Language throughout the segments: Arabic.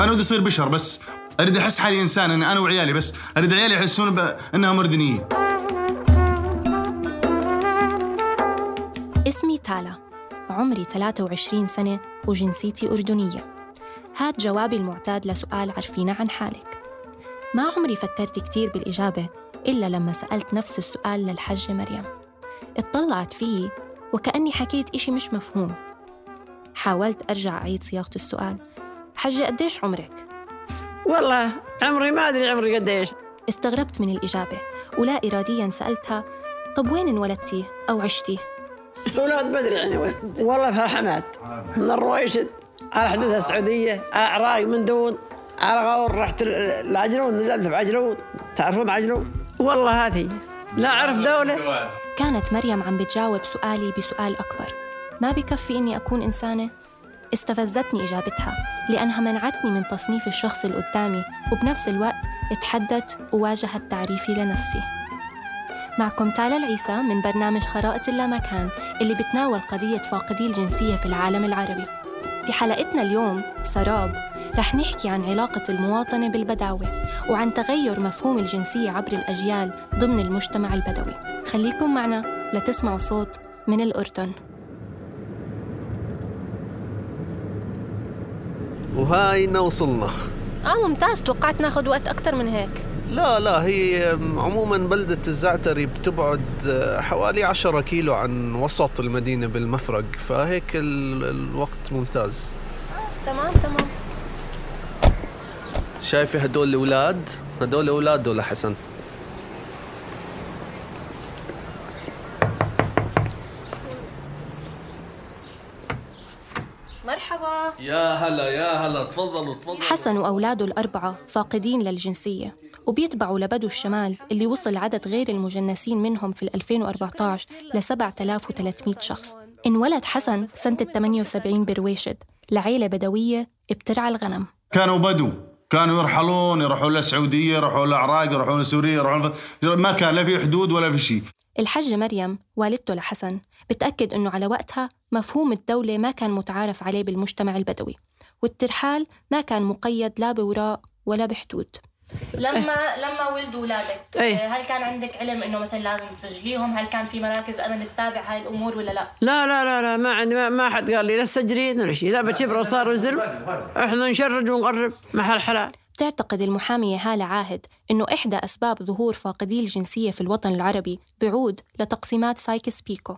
أنا ودي اصير بشر بس. أريد أحس حالي إنسان أنا وعيالي بس. أريد عيالي يحسون بانهم مردنيين. اسمي تالا. عمري 23 سنة وجنسيتي أردنية. هاد جوابي المعتاد لسؤال عرفينا عن حالك. ما عمري فكرت كتير بالإجابة إلا لما سألت نفس السؤال للحجة مريم. اطلعت فيه وكأني حكيت إشي مش مفهوم. حاولت أرجع أعيد صياغة السؤال. حجة قديش عمرك؟ والله عمري ما أدري عمري قديش. استغربت من الإجابة ولا إراديا سألتها طب وين انولدتي أو عشتي؟ أولاد بدري يعني والله الحماد من الرويشد على حدود السعودية أعراق من دون على غور رحت العجلون نزلت بعجلون. تعرفون عجلون والله هذه. لا أعرف دولة. كانت مريم عم بتجاوب سؤالي بسؤال أكبر. ما بكفي إني أكون إنسانة؟ استفزتني إجابتها لأنها منعتني من تصنيف الشخص اللي قدامي وبنفس الوقت اتحدت وواجهت تعريفي لنفسي. معكم تالا العيسى من برنامج خرائط اللامكان اللي بتناول قضية فاقدي الجنسية في العالم العربي. في حلقتنا اليوم سراب رح نحكي عن علاقة المواطنة بالبداوة وعن تغير مفهوم الجنسية عبر الأجيال ضمن المجتمع البدوي. خليكم معنا لتسمعوا صوت من الأردن. وهاي وصلنا آه ممتاز. توقعت ناخذ وقت أكثر من هيك. لا لا هي عموما بلدة الزعتري بتبعد حوالي عشرة كيلو عن وسط المدينة بالمفرق فهيك الوقت ممتاز. تمام تمام. شايفة هدول الأولاد؟ هدول أولاد ولا حسن؟ مرحبا. يا هلا يا هلا. تفضلوا تفضلوا. حسن وأولاده الأربعة فاقدين للجنسية. وبيتبعوا لبدو الشمال اللي وصل عدد غير المجنسين منهم في 2014 ل 7300 شخص. انولد حسن سنة 78 برويشد لعيلة بدوية بترعى الغنم. كانوا بدو كانوا يرحلون يروحون للسعودية يروحون للعراق يروحون لسوريا يروحون. ما كان لا في حدود ولا في شيء. الحجة مريم والدته لحسن بتأكد أنه على وقتها مفهوم الدولة ما كان متعارف عليه بالمجتمع البدوي والترحال ما كان مقيد لا بوراء ولا بحدود. لما لما ولدوا اولادك أي. هل كان عندك علم إنه مثلا لازم تسجليهم؟ هل كان في مراكز أمن تتابع هاي الأمور ولا لا؟ لا لا لا لا ما عندي ما, ما حد قال لي لا تسجلين ولا شيء. لا بتشبر صار وزر إحنا نشرج ونقرب محل حلال. تعتقد المحامية هالة عاهد أنه إحدى أسباب ظهور فاقدي الجنسية في الوطن العربي بعود لتقسيمات سايكس بيكو.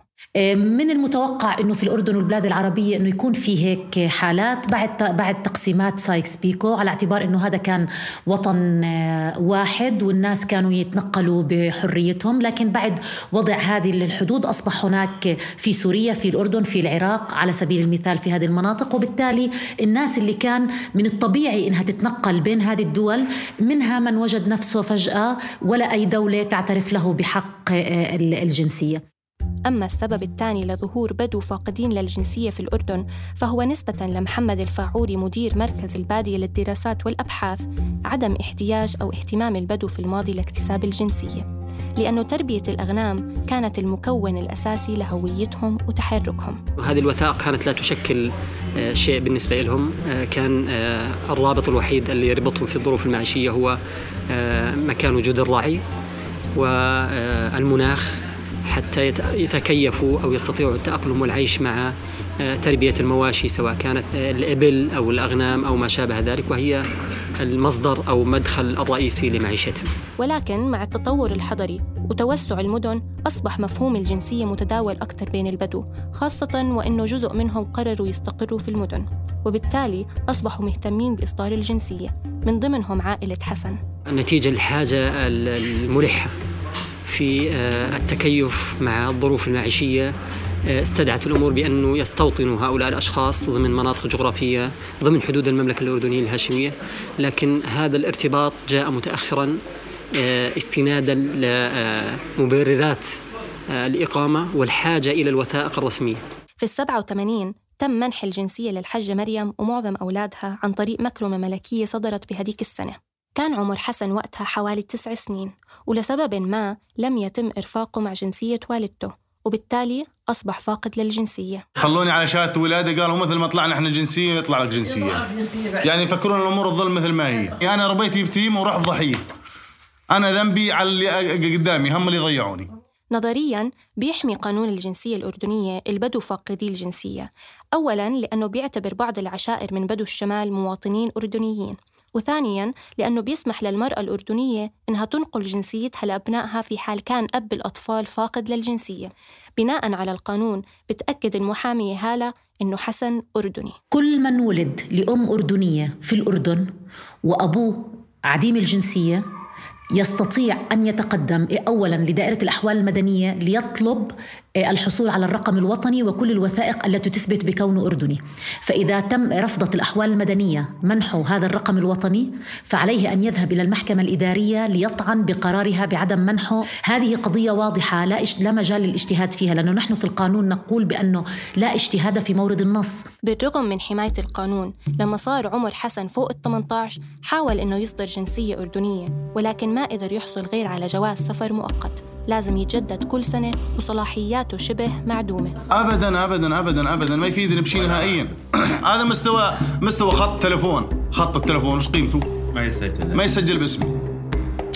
من المتوقع إنه في الأردن والبلاد العربية إنه يكون في هيك حالات بعد بعد تقسيمات سايكس بيكو على اعتبار إنه هذا كان وطن آه، واحد والناس كانوا يتنقلوا بحريتهم لكن بعد وضع هذه الحدود أصبح هناك في سوريا في الأردن في العراق على سبيل المثال في هذه المناطق. وبالتالي الناس اللي كان من الطبيعي إنها تتنقل بين هذه الدول منها من وجد نفسه فجأة ولا أي دولة تعترف له بحق آه، الجنسية. أما السبب الثاني لظهور بدو فاقدين للجنسية في الأردن فهو نسبة لمحمد الفاعوري مدير مركز البادية للدراسات والأبحاث عدم احتياج أو اهتمام البدو في الماضي لاكتساب الجنسية لأنه تربية الأغنام كانت المكون الأساسي لهويتهم وتحركهم. هذه الوثائق كانت لا تشكل شيء بالنسبة لهم. آه، كان آه، الرابط الوحيد اللي يربطهم في الظروف المعيشية هو مكان وجود الراعي والمناخ حتى يتكيفوا أو يستطيعوا التأقلم والعيش مع آه، تربية المواشي سواء كانت آه، الإبل أو الأغنام أو ما شابه ذلك. وهي المصدر أو مدخل الرئيسي لمعيشتهم. ولكن مع التطور الحضري وتوسع المدن أصبح مفهوم الجنسية متداول أكثر بين البدو خاصة وأنه جزء منهم قرروا يستقروا في المدن وبالتالي أصبحوا مهتمين بإصدار الجنسية من ضمنهم عائلة حسن. نتيجة الحاجة الملحة في آه، التكيف مع الظروف المعيشية استدعت الأمور بانه يستوطنوا هؤلاء الأشخاص ضمن مناطق جغرافية ضمن حدود المملكة الأردنية الهاشمية، لكن هذا الارتباط جاء متاخرا آه، استنادا لمبررات الإقامة والحاجة إلى الوثائق الرسمية. في السبعة وثمانين تم منح الجنسية للحجة مريم ومعظم أولادها عن طريق مكرمة ملكية صدرت بهديك السنة. كان عمر حسن وقتها حوالي تسع سنين ولسبب ما لم يتم إرفاقه مع جنسية والدته. وبالتالي أصبح فاقد للجنسية. خلوني على شهادة ولاده قالوا مثل ما طلعنا إحنا جنسية يطلع لك جنسية. يعني يفكرون الأمور تظل مثل ما هي. أنا ربيت يتيم ورحت ضحية. أنا ذنبي على اللي قدامي هم اللي ضيعوني. نظرياً بيحمي قانون الجنسية الأردنية البدو فاقدي الجنسية. أولاً لأنه بيعتبر بعض العشائر من بدو الشمال مواطنين أردنيين. وثانياً لأنه بيسمح للمرأة الأردنية إنها تنقل جنسيتها لأبنائها في حال كان أب الأطفال فاقد للجنسية. بناء على القانون بتأكد المحامية هالة إنه حسن أردني. كل من ولد لأم أردنية في الأردن وأبوه عديم الجنسية يستطيع أن يتقدم أولا لدائرة الأحوال المدنية ليطلب الحصول على الرقم الوطني وكل الوثائق التي تثبت بكونه أردني. فإذا تم رفضة الأحوال المدنية منحه هذا الرقم الوطني فعليه أن يذهب إلى المحكمة الإدارية ليطعن بقرارها بعدم منحه هذه قضية واضحة لا. لا مجال للاجتهاد فيها لأنه نحن في القانون نقول بأنه لا اجتهاد في مورد النص. بالرغم من حماية القانون لما صار عمر حسن فوق ال 18 حاول إنه يصدر جنسية أردنية ولكن ما قدر يحصل غير على جواز سفر مؤقت. لازم يتجدد كل سنة وصلاحياته شبه معدومة. ابدا ابدا ابدا ابدا. ما يفيدني بشيء نهائيا. هذا مستوى مستوى خط تلفون خط التلفون وش قيمته؟ ما يسجل. ما يسجل باسمي.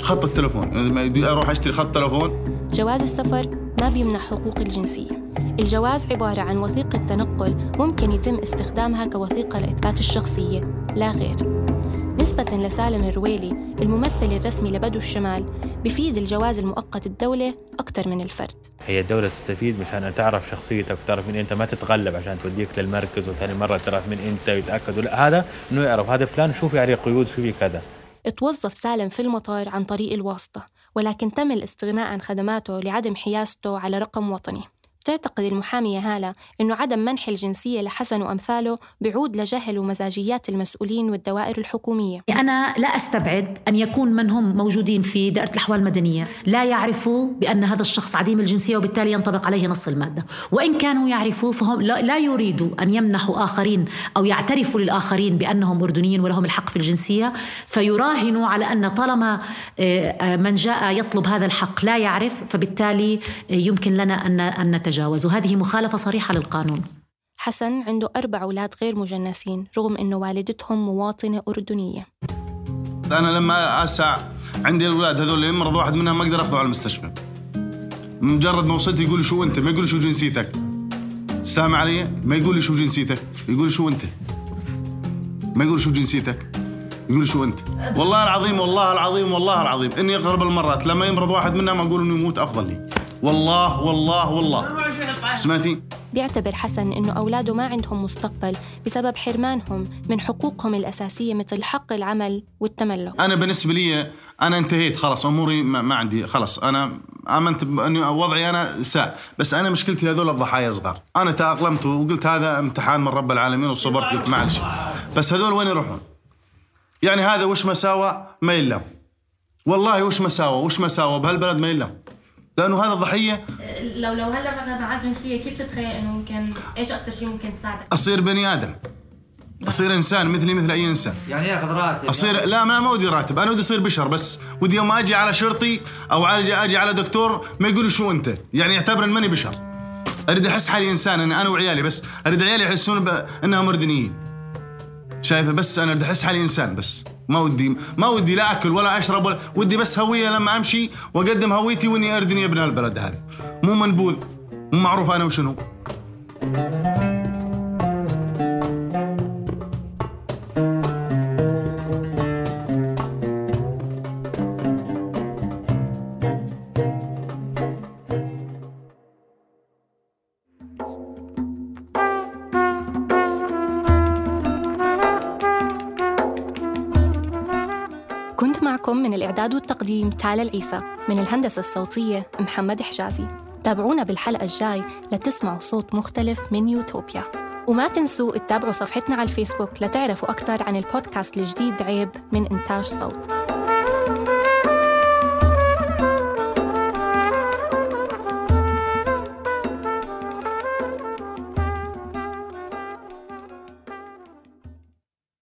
خط التلفون. أروح أشتري خط تلفون. جواز السفر ما بيمنع حقوق الجنسية. الجواز عبارة عن وثيقة تنقل ممكن يتم استخدامها كوثيقة لإثبات الشخصية لا غير. نسبة لسالم الرويلي الممثل الرسمي لبدو الشمال بفيد الجواز المؤقت الدولة أكثر من الفرد. هي الدولة تستفيد مشان تعرف شخصيتك وتعرف مين أنت ما تتغلب عشان توديك للمركز وثاني مرة تعرف مين أنت ويتأكدوا لا هذا إنه يعرف هذا فلان شو في عليه قيود شو في كذا. توظف سالم في المطار عن طريق الواسطة ولكن تم الاستغناء عن خدماته لعدم حيازته على رقم وطني. بتعتقد المحامية هالة أنه عدم منح الجنسية لحسن وأمثاله بعود لجهل ومزاجيات المسؤولين والدوائر الحكومية. أنا لا أستبعد أن يكون من هم موجودين في دائرة الأحوال المدنية لا يعرفوا بأن هذا الشخص عديم الجنسية وبالتالي ينطبق عليه نص المادة. وإن كانوا يعرفوا فهم لا, يريدوا أن يمنحوا آخرين أو يعترفوا للآخرين بأنهم أردنيين ولهم الحق في الجنسية فيراهنوا على أن طالما آه، آه، من جاء يطلب هذا الحق لا يعرف فبالتالي آه، يمكن لنا أن أن نتجاوز وهذه مخالفة صريحة للقانون. حسن عنده أربع أولاد غير مجنسين رغم أنه والدتهم مواطنة أردنية. أنا لما أسع عندي الأولاد هذول يمرض واحد منهم ما أقدر أخذه على المستشفى. مجرد ما وصلت يقول لي شو أنت؟ ما يقول لي شو جنسيتك. سامع علي؟ ما يقول لي شو جنسيتك. يقول لي شو أنت؟ ما يقول لي شو جنسيتك. يقول لي شو أنت؟ والله العظيم والله العظيم والله العظيم. إني اغلب المرات لما يمرض واحد منهم أقول إنه يموت أفضل لي. والله والله والله. سمعتي؟ بيعتبر حسن أنه أولاده ما عندهم مستقبل بسبب حرمانهم من حقوقهم الأساسية مثل حق العمل والتملك. أنا بالنسبة لي أنا انتهيت خلاص أموري ما, ما عندي خلاص. أنا آمنت باني وضعي أنا ساء. بس أنا مشكلتي هذول الضحايا صغار. أنا تأقلمت وقلت هذا امتحان من رب العالمين وصبرت قلت معلش بس هذول وين يروحون؟ يعني هذا وش مساوى؟ ما يلام. والله وش مساوى؟ وش مساوى؟ بهالبلد ما يلام. لأنه هذا الضحية لو لو هلا مثلا معك جنسية كيف تتخيل إنه ممكن إيش أكثر شيء ممكن تساعدك؟ أصير بني آدم. أصير إنسان مثلي مثل أي إنسان. يعني ياخذ راتب اصير لا ما ما ودي راتب. أنا ودي أصير بشر بس. ودي يوم أجي على شرطي أو أجي أجي على دكتور ما يقول لي شو أنت. يعني يعتبر ان ماني بشر. أريد أحس حالي إنسان أنا أنا وعيالي بس. أريد عيالي يحسون ب- إنهم اردنيين شايفة؟ بس أنا أريد أحس حالي إنسان بس. ما ودي ما ودي لا أكل ولا أشرب ولا ودي بس هوية لما أمشي وأقدم هويتي وإني أردني ابن البلد هذا مو منبوذ. مو معروف أنا وشنو. من الإعداد والتقديم تالا العيسى من الهندسة الصوتية محمد حجازي. تابعونا بالحلقة الجاي لتسمعوا صوت مختلف من يوتوبيا. وما تنسوا تتابعوا صفحتنا على الفيسبوك لتعرفوا أكثر عن البودكاست الجديد عيب من إنتاج صوت.